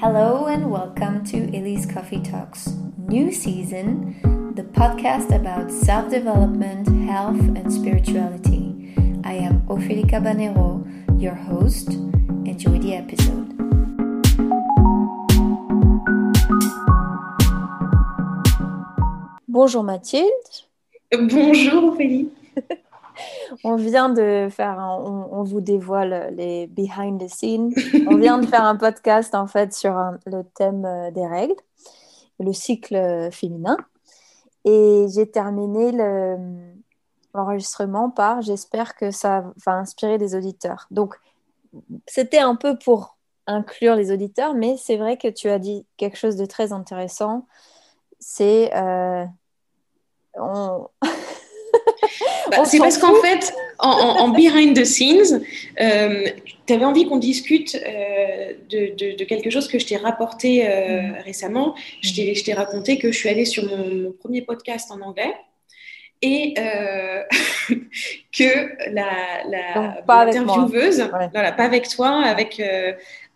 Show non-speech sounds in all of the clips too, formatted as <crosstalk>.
Hello and welcome to Elise Coffee Talks, new season, the podcast about self development, health, and spirituality. I am Ophélie Cabanero, your host. Enjoy the episode. Bonjour Mathilde. Bonjour Ophélie. On vient de faire, on, vous dévoile les behind the scenes. On vient de faire un podcast en fait sur le thème euh, des règles, le cycle féminin. Et j'ai terminé l'enregistrement par j'espère que ça va inspirer des auditeurs. Donc, c'était un peu pour inclure les auditeurs, mais c'est vrai que tu as dit quelque chose de très intéressant. C'est. Euh, on... <laughs> Bah, c'est parce qu'en fait, en, behind the scenes, euh, tu avais envie qu'on discute euh, de, quelque chose que je t'ai rapporté euh, mm. récemment. Je t'ai raconté que je suis allée sur mon, premier podcast en anglais et <laughs> que la, la pas intervieweuse, pas avec toi, avec,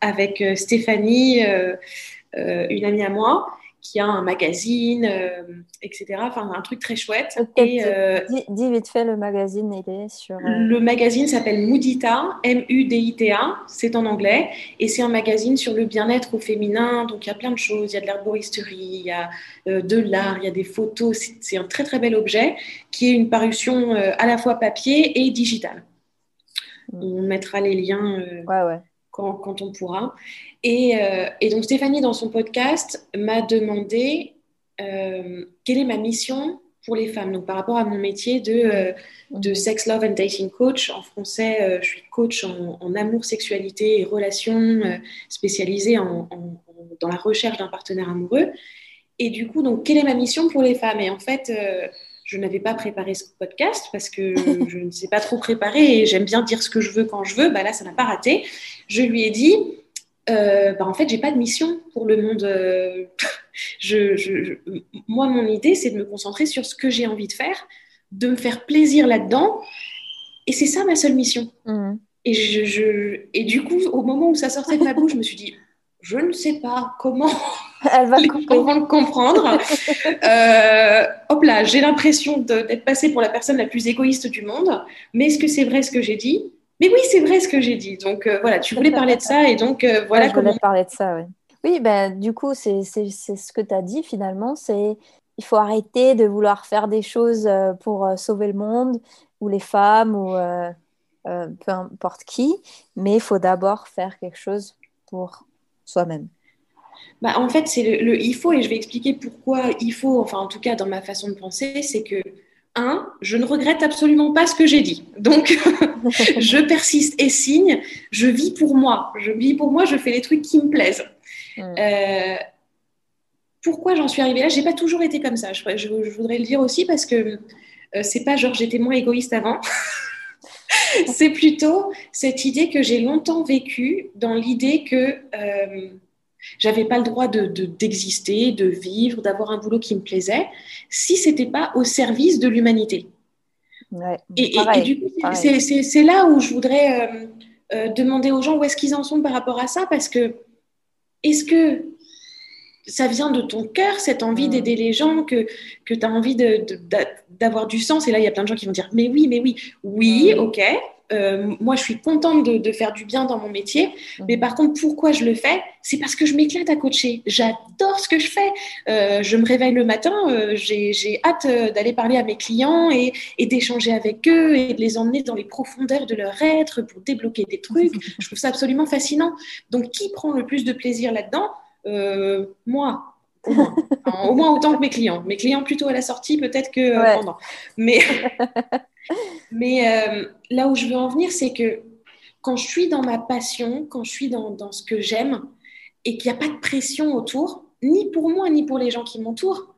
avec Stéphanie, une amie à moi, qui a un magazine, euh, etc. Enfin, un truc très chouette. Et, euh, dis, vite fait le magazine, il est sur. Euh, le magazine s'appelle Mudita, M-U-D-I-T-A, c'est en anglais, et c'est un magazine sur le bien-être au féminin. Donc il y a plein de choses, il y a de l'arboristerie, il y a de l'art, il y a des photos. C'est un très très bel objet qui est une parution à la fois papier et digital. Mm. On mettra les liens. ouais, ouais quand, on pourra. Euh, et, donc Stéphanie, dans son podcast, m'a demandé euh, quelle est ma mission pour les femmes. Donc par rapport à mon métier de, euh, sex, love and dating coach, en français, je suis coach en, amour, sexualité et relations, spécialisée dans la recherche d'un partenaire amoureux. Et du coup, donc, quelle est ma mission pour les femmes? Et en fait, je n'avais pas préparé ce podcast parce que <laughs> je ne sais pas trop préparer et j'aime bien dire ce que je veux quand je veux. Bah là, ça n'a pas raté. Je lui ai dit, euh, bah en fait, j'ai pas de mission pour le monde. Euh, <laughs> je, moi, mon idée, c'est de me concentrer sur ce que j'ai envie de faire, de me faire plaisir là-dedans. Et c'est ça ma seule mission. Mmh. Et, je, et du coup, au moment où ça sortait de ma bouche, je me suis dit, je ne sais pas comment <laughs> elle va les le comprendre. <laughs> euh, hop là, j'ai l'impression d'être passée pour la personne la plus égoïste du monde. Mais est-ce que c'est vrai ce que j'ai dit? Mais oui, c'est vrai ce que j'ai dit. Donc euh, voilà, tu voulais parler de ça et donc euh, voilà je comment. voulais parler de ça, oui. Oui, ben, du coup, c'est ce que tu as dit finalement. C'est il faut arrêter de vouloir faire des choses pour sauver le monde ou les femmes ou peu importe qui, mais il faut d'abord faire quelque chose pour soi-même. Bah, en fait, c'est le, il faut, et je vais expliquer pourquoi il faut, enfin en tout cas dans ma façon de penser, c'est que, un, je ne regrette absolument pas ce que j'ai dit. Donc, <laughs> je persiste et signe, je vis pour moi, je vis pour moi, je fais les trucs qui me plaisent. Euh, pourquoi j'en suis arrivée là? J'ai pas toujours été comme ça. Je, je, voudrais le dire aussi parce que euh, c'est pas genre j'étais moins égoïste avant. <laughs> <laughs> c'est plutôt cette idée que j'ai longtemps vécue dans l'idée que euh, j'avais pas le droit de, d'exister, de, vivre, d'avoir un boulot qui me plaisait, si c'était pas au service de l'humanité. et, du coup, c'est, là où je voudrais euh, euh, demander aux gens où est-ce qu'ils en sont par rapport à ça, parce que est-ce que ça vient de ton cœur, cette envie mm. d'aider les gens, que, que tu as envie d'avoir du sens. Et là, il y a plein de gens qui vont dire, mais oui, mais oui, oui, mm. ok, euh, moi, je suis contente de, faire du bien dans mon métier. Mhm. Mais par contre, pourquoi je le fais? C'est parce que je m'éclate à coacher. J'adore ce que je fais. Euh, je me réveille le matin, euh, j'ai hâte d'aller parler à mes clients et, d'échanger avec eux et de les emmener dans les profondeurs de leur être pour débloquer des trucs. <laughs> je trouve ça absolument fascinant. Donc, qui prend le plus de plaisir là-dedans? Moi. Au moins. autant que mes clients. Mes clients plutôt à la sortie peut-être que pendant. Mais <laughs> Mais euh, là où je veux en venir, c'est que quand je suis dans ma passion, quand je suis dans, ce que j'aime, et qu'il n'y a pas de pression autour, ni pour moi, ni pour les gens qui m'entourent,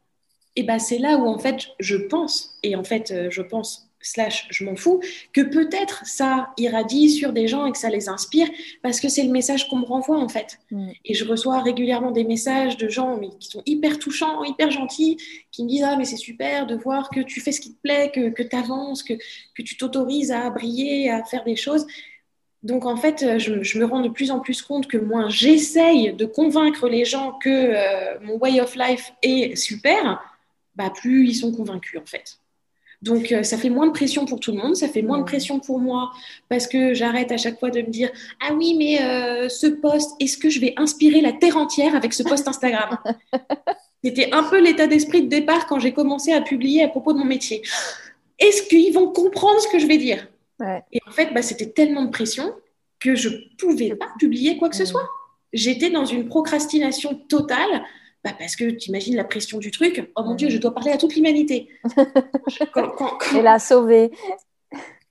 et ben c'est là où en fait je pense, et en fait euh, je pense slash je m'en fous, que peut-être ça irradie sur des gens et que ça les inspire parce que c'est le message qu'on me renvoie en fait. Mm. Et je reçois régulièrement des messages de gens mais, qui sont hyper touchants, hyper gentils, qui me disent Ah, mais c'est super de voir que tu fais ce qui te plaît, que, que tu avances, que, que tu t'autorises à briller, à faire des choses. Donc en fait, je, me rends de plus en plus compte que moins j'essaye de convaincre les gens que euh, mon way of life est super, bah, plus ils sont convaincus en fait. Donc euh, ça fait moins de pression pour tout le monde, ça fait moins de pression pour moi parce que j'arrête à chaque fois de me dire ah oui mais euh, ce post, est-ce que je vais inspirer la terre entière avec ce post Instagram? <laughs> C'était un peu l'état d'esprit de départ quand j'ai commencé à publier à propos de mon métier. Est-ce qu'ils vont comprendre ce que je vais dire? Et en fait, bah, c'était tellement de pression que je pouvais pas publier quoi que ce soit. J'étais dans une procrastination totale bah parce que tu imagines la pression du truc. Oh mon Dieu, je dois parler à toute l'humanité. <laughs> Et la sauver.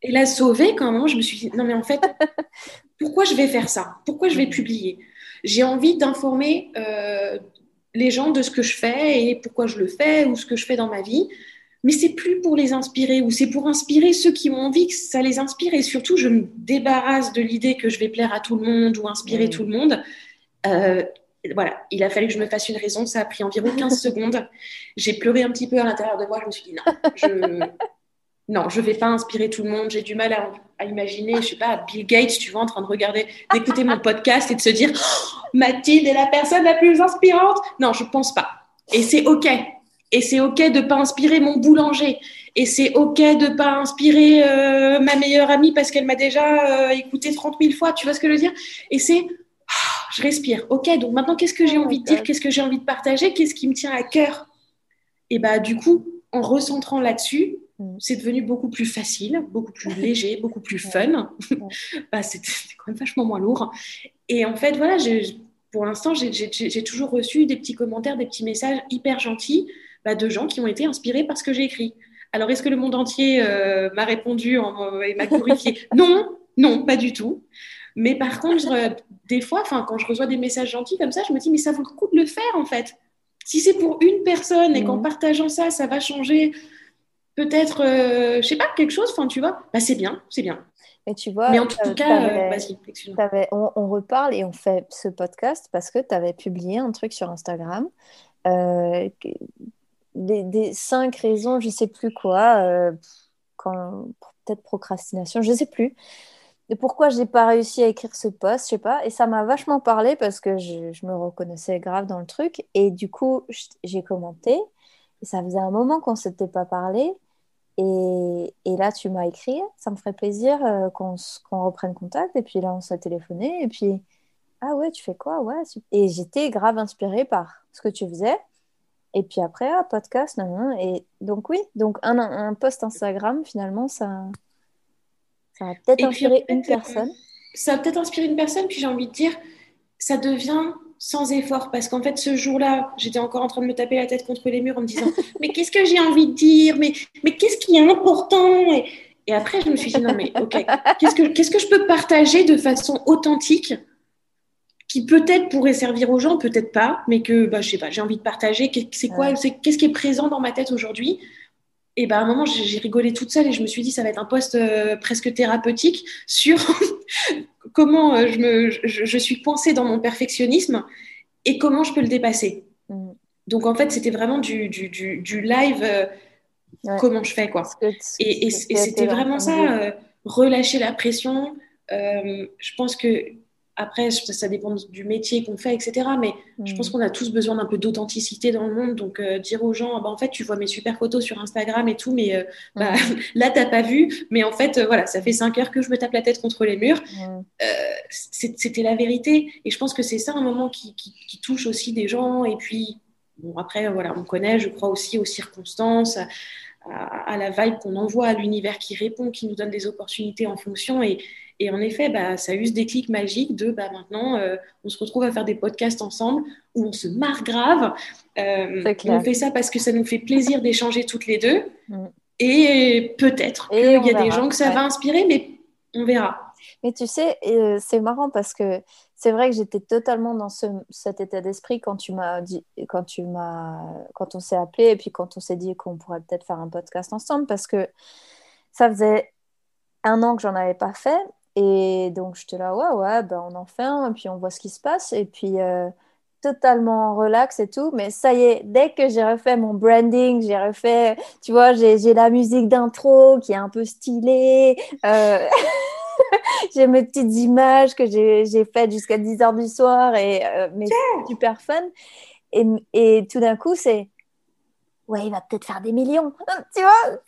Et la sauver, quand même, je me suis dit, non mais en fait, <laughs> pourquoi je vais faire ça? Pourquoi je vais publier? J'ai envie d'informer euh, les gens de ce que je fais et pourquoi je le fais ou ce que je fais dans ma vie. Mais c'est plus pour les inspirer ou c'est pour inspirer ceux qui ont envie que ça les inspire. Et surtout, je me débarrasse de l'idée que je vais plaire à tout le monde ou inspirer tout le monde. Euh, voilà, il a fallu que je me fasse une raison. Ça a pris environ 15 <laughs> secondes. J'ai pleuré un petit peu à l'intérieur de moi. Je me suis dit non, je <laughs> non, je vais pas inspirer tout le monde. J'ai du mal à, imaginer, je sais pas, Bill Gates, tu vois, en train de regarder, d'écouter mon podcast et de se dire oh, Mathilde est la personne la plus inspirante. Non, je pense pas. Et c'est ok. Et c'est ok de pas inspirer mon boulanger. Et c'est ok de pas inspirer euh, ma meilleure amie parce qu'elle m'a déjà euh, écouté 30 000 fois. Tu vois ce que je veux dire? Et c'est je respire. Ok, donc maintenant, qu'est-ce que j'ai oh envie de dire? Qu'est-ce que j'ai envie de partager? Qu'est-ce qui me tient à cœur? Et bah, du coup, en recentrant là-dessus, mm. c'est devenu beaucoup plus facile, beaucoup plus <laughs> léger, beaucoup plus fun. <laughs> bah, C'était quand même vachement moins lourd. Et en fait, voilà, pour l'instant, j'ai toujours reçu des petits commentaires, des petits messages hyper gentils bah, de gens qui ont été inspirés par ce que j'ai écrit. Alors, est-ce que le monde entier euh, m'a répondu en, et m'a <laughs> glorifié? Non, non, pas du tout. Mais par contre, euh, des fois, quand je reçois des messages gentils comme ça, je me dis, mais ça vaut le coup de le faire en fait. Si c'est pour une personne et qu'en mmh. partageant ça, ça va changer peut-être, euh, je sais pas, quelque chose, enfin, tu vois, bah, c'est bien, c'est bien. Mais tu vois, mais en tout cas, euh, on, on, reparle et on fait ce podcast parce que tu avais publié un truc sur Instagram. des, des, cinq raisons, je sais plus quoi, quand, peut-être procrastination, je sais plus et pourquoi j'ai pas réussi à écrire ce post, je sais pas. Et ça m'a vachement parlé parce que je, me reconnaissais grave dans le truc. Et du coup, j'ai commenté. Et ça faisait un moment qu'on s'était pas parlé. Et, et, là, tu m'as écrit. Ça me ferait plaisir euh, qu'on reprenne contact. Et puis là, on s'est téléphoné. Et puis, ah ouais, tu fais quoi? Ouais. Et j'étais grave inspirée par ce que tu faisais. Et puis après, ah, podcast, non, Et donc, oui, donc un, un post Instagram, finalement, ça, ça va peut-être inspirer une personne. Ça va peut-être inspirer une personne, puis j'ai envie de dire, ça devient sans effort. Parce qu'en fait ce jour-là j'étais encore en train de me taper la tête contre les murs en me disant <laughs> mais qu'est-ce que j'ai envie de dire? Mais mais qu'est-ce qui est important? Et, et, après je me suis dit non mais ok. Qu'est-ce que qu'est-ce que je peux partager de façon authentique qui peut-être pourrait servir aux gens? Peut-être pas mais que bah, je sais pas j'ai envie de partager. C'est quoi qu'est-ce qui est présent dans ma tête aujourd'hui? Et ben à un moment, j'ai rigolé toute seule et je me suis dit, ça va être un poste euh, presque thérapeutique sur <laughs> comment euh, je, me, je, suis coincée dans mon perfectionnisme et comment je peux le dépasser. Mm. Donc en fait, c'était vraiment du, du, du, live, euh, comment je fais quoi. et, et, c'était vraiment ça, relâcher la pression. je pense que après, ça, dépend du métier qu'on fait, etc. Mais je pense mm. qu'on a tous besoin d'un peu d'authenticité dans le monde. Donc, euh, dire aux gens, bah, en fait, tu vois mes super photos sur Instagram et tout, mais euh, bah, mm. <laughs> là, tu n'as pas vu. Mais en fait, euh, voilà, ça fait cinq heures que je me tape la tête contre les murs. Mm. C'était la vérité. Et je pense que c'est ça un moment qui, touche aussi des gens. Et puis, bon, après, voilà, on connaît, je crois aussi aux circonstances. À, à la vibe qu'on envoie à l'univers qui répond, qui nous donne des opportunités en fonction. Et, et en effet, bah, ça a eu ce déclic magique de bah, maintenant, euh, on se retrouve à faire des podcasts ensemble où on se marre grave. Euh, on fait ça parce que ça nous fait plaisir d'échanger toutes les deux. Mm. Et peut-être qu'il y a des gens que ça va inspirer, mais on verra. Mais tu sais, euh, c'est marrant parce que c'est vrai que j'étais totalement dans ce, cet état d'esprit quand tu m'as dit, quand tu m'as, quand on s'est appelé et puis quand on s'est dit qu'on pourrait peut-être faire un podcast ensemble parce que ça faisait un an que j'en avais pas fait et donc, j'étais là, ouais, ouais, ben, on en fait un, et puis on voit ce qui se passe. Et puis, euh, totalement relax et tout. Mais ça y est, dès que j'ai refait mon branding, j'ai refait, tu vois, j'ai la musique d'intro qui est un peu stylée. Euh... <laughs> j'ai mes petites images que j'ai faites jusqu'à 10 heures du soir et euh, mais super fun. Et, et tout d'un coup, c'est ouais, il va peut-être faire des millions. <laughs> Tu vois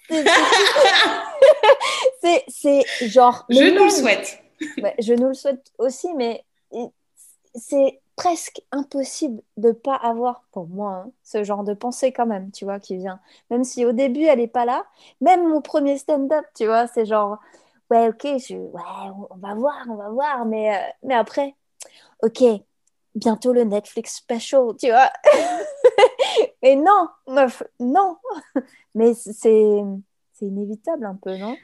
C'est <laughs> genre. Je nous le souhaite. je nous le souhaite aussi, mais c'est presque impossible de pas avoir, pour moi, hein, ce genre de pensée quand même, tu vois, qui vient. Même si au début, elle n'est pas là. Même mon premier stand-up, tu vois, c'est genre, ouais, ok, je, ouais, on, va voir, on va voir, mais, euh, mais après, ok, bientôt le Netflix special, tu vois. <laughs> mais non, meuf, non. <laughs> mais c'est inévitable un peu, non?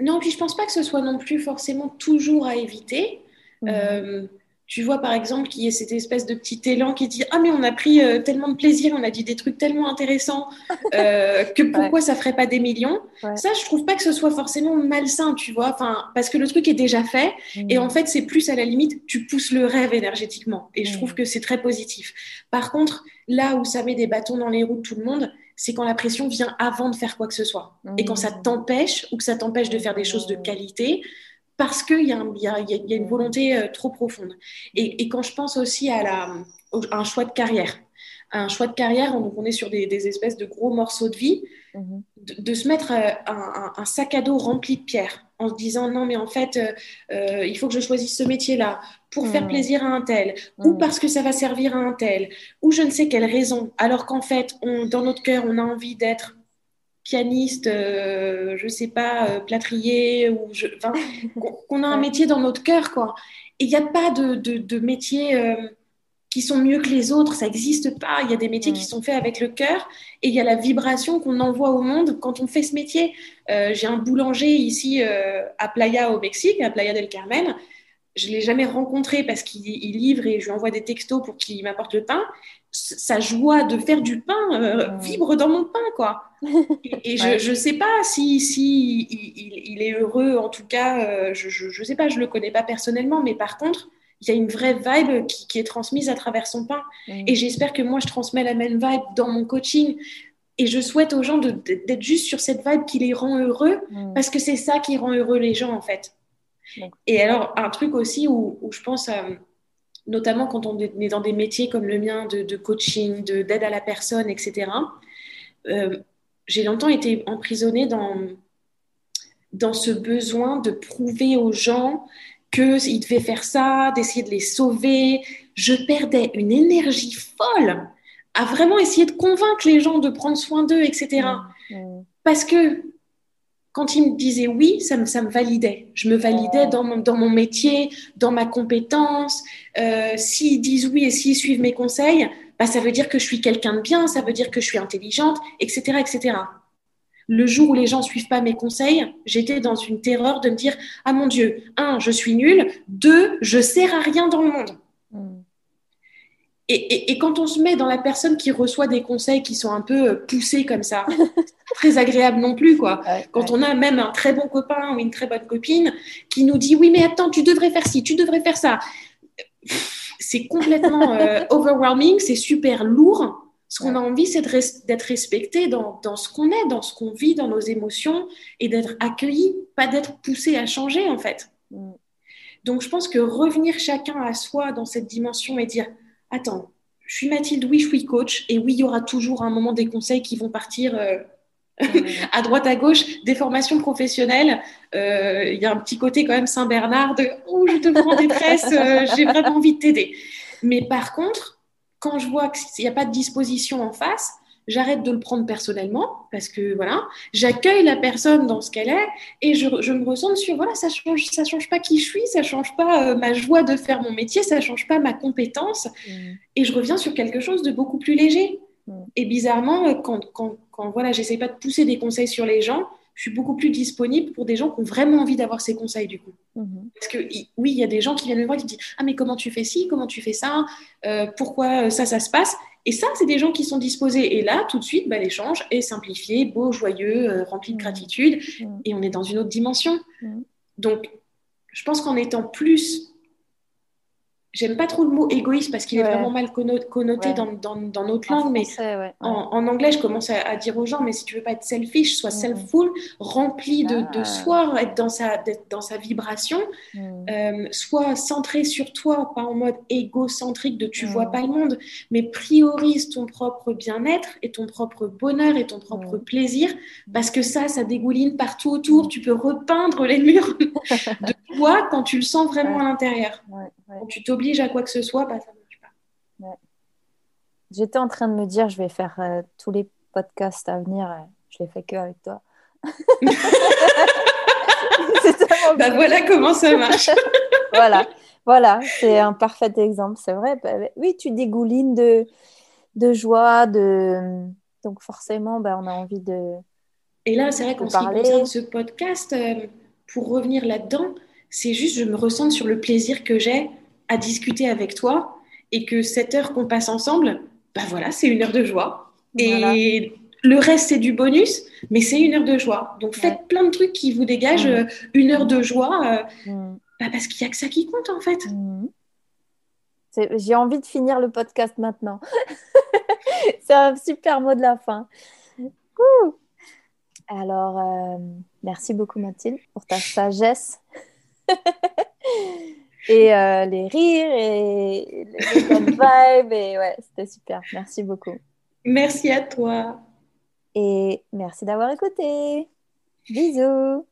Non, puis je pense pas que ce soit non plus forcément toujours à éviter. Mmh. Euh, tu vois par exemple qu'il y ait cette espèce de petit élan qui dit ah mais on a pris euh, tellement de plaisir, on a dit des trucs tellement intéressants euh, que <laughs> pourquoi ça ferait pas des millions? Ça je trouve pas que ce soit forcément malsain, tu vois, enfin parce que le truc est déjà fait mmh. et en fait c'est plus à la limite tu pousses le rêve énergétiquement et je trouve mmh. que c'est très positif. Par contre là où ça met des bâtons dans les roues de tout le monde, c'est quand la pression vient avant de faire quoi que ce soit et quand ça mmh. t'empêche ou que ça t'empêche de faire des choses de qualité parce qu'il y, y, a une volonté euh, trop profonde. Et, quand je pense aussi à, la, un choix de carrière, un choix de carrière, on, on est sur des, espèces de gros morceaux de vie, mhm. de, se mettre euh, un, sac à dos rempli de pierres en se disant non mais en fait euh, il faut que je choisisse ce métier-là pour faire mhm. plaisir à un tel ou mhm. parce que ça va servir à un tel ou je ne sais quelle raison alors qu'en fait on, dans notre cœur on a envie d'être pianiste, euh, je sais pas, euh, plâtrier, ou je, <laughs> qu'on a un métier dans notre cœur, quoi. Et il n'y a pas de, de, métiers euh, qui sont mieux que les autres, ça n'existe pas. Il y a des métiers qui sont faits avec le cœur et il y a la vibration qu'on envoie au monde quand on fait ce métier. J'ai un boulanger ici à Playa au Mexique, à Playa del Carmen. Je ne l'ai jamais rencontré parce qu'il livre et je lui envoie des textos pour qu'il m'apporte le pain sa joie de faire du pain euh, vibre dans mon pain, quoi. <laughs> Et, je ne sais pas si, si il, est heureux, en tout cas, euh, je ne sais pas, je le connais pas personnellement, mais par contre, il y a une vraie vibe qui, est transmise à travers son pain. Et j'espère que moi, je transmets la même vibe dans mon coaching. Et je souhaite aux gens d'être juste sur cette vibe qui les rend heureux, parce que c'est ça qui rend heureux les gens, en fait. Et alors, un truc aussi où, où je pense... à notamment quand on est dans des métiers comme le mien de, coaching, d'aide à la personne, etc. Euh, j'ai longtemps été emprisonnée dans, dans ce besoin de prouver aux gens qu'ils devaient faire ça, d'essayer de les sauver. Je perdais une énergie folle à vraiment essayer de convaincre les gens de prendre soin d'eux, etc. Mmh, mmh. Parce que quand ils me disaient oui, ça me, ça me validait. Je me validais dans mon, dans mon métier, dans ma compétence. Euh, s'ils disent oui et s'ils suivent mes conseils, bah, ça veut dire que je suis quelqu'un de bien, ça veut dire que je suis intelligente, etc., etc. Le jour où les gens ne suivent pas mes conseils, j'étais dans une terreur de me dire ah mon Dieu, un, je suis nulle, deux, je sers à rien dans le monde. Hmm. Et, quand on se met dans la personne qui reçoit des conseils qui sont un peu poussés comme ça, <laughs> très agréable non plus, quoi. quand on a même un très bon copain ou une très bonne copine qui nous dit oui, mais attends, tu devrais faire ci, tu devrais faire ça. C'est complètement euh, <laughs> overwhelming, c'est super lourd. Ce qu'on a envie, c'est d'être respecté dans, ce qu'on est, dans ce qu'on vit, dans nos émotions et d'être accueilli, pas d'être poussé à changer, en fait. Mm. Donc, je pense que revenir chacun à soi dans cette dimension et dire attends, je suis Mathilde, oui, je suis coach, et oui, il y aura toujours un moment des conseils qui vont partir euh, à droite, à gauche, des formations professionnelles. Euh, il y a un petit côté quand même Saint-Bernard de « Oh, je te prends en détresse, euh, j'ai vraiment envie de t'aider ». Mais par contre, quand je vois qu'il n'y a pas de disposition en face, j'arrête de le prendre personnellement parce que voilà, j'accueille la personne dans ce qu'elle est et je, me ressens sur voilà, ça change, ça change pas qui je suis, ça change pas euh, ma joie de faire mon métier, ça change pas ma compétence mm. et je reviens sur quelque chose de beaucoup plus léger. Et bizarrement, euh, quand, quand, quand voilà, j'essaie pas de pousser des conseils sur les gens, je suis beaucoup plus disponible pour des gens qui ont vraiment envie d'avoir ces conseils du coup. Mm-hmm. Parce que oui, il y a des gens qui viennent me voir et qui me disent ah mais comment tu fais ci, comment tu fais ça, euh, pourquoi ça ça se passe? Et ça, c'est des gens qui sont disposés. Et là, tout de suite, bah, l'échange est simplifié, beau, joyeux, euh, rempli de mmh. gratitude. Mmh. Et on est dans une autre dimension. Mmh. Donc, je pense qu'en étant plus j'aime pas trop le mot égoïste parce qu'il est vraiment mal connoté dans, dans, dans, notre langue, mais en, anglais, je commence à, dire aux gens, mais si tu veux pas être selfish, sois mm. self-full, rempli de, de, ah. soi, être dans sa, dans sa vibration, mm. euh, sois centré sur toi, pas en mode égocentrique de tu vois mm. pas le monde, mais priorise ton propre bien-être et ton propre bonheur et ton propre plaisir, parce que ça, ça dégouline partout autour, tu peux repeindre les murs <laughs> de toi quand tu le sens vraiment à l'intérieur. Quand tu t'obliges à quoi que ce soit, bah, ça ne marche pas. J'étais en train de me dire, je vais faire euh, tous les podcasts à venir. Euh, je les fais que avec toi. <laughs> bah voilà comment ça marche. <laughs> voilà, voilà, c'est un parfait exemple, c'est vrai. Bah, oui, tu dégoulines de, de joie, de donc forcément, bah, on a envie de. Et là, c'est vrai qui concerne ce podcast, euh, pour revenir là-dedans, c'est juste, je me ressens sur le plaisir que j'ai à discuter avec toi et que cette heure qu'on passe ensemble, bah voilà, c'est une heure de joie. Et le reste, c'est du bonus, mais c'est une heure de joie. Donc faites plein de trucs qui vous dégagent euh, une heure de joie, euh, bah, parce qu'il n'y a que ça qui compte en fait. J'ai envie de finir le podcast maintenant. <laughs> c'est un super mot de la fin. Alors, euh, merci beaucoup Mathilde pour ta sagesse. <laughs> et euh, les rires et les bonnes <laughs> vibes. Et ouais, c'était super. Merci beaucoup. Merci à toi. Et merci d'avoir écouté. Bisous.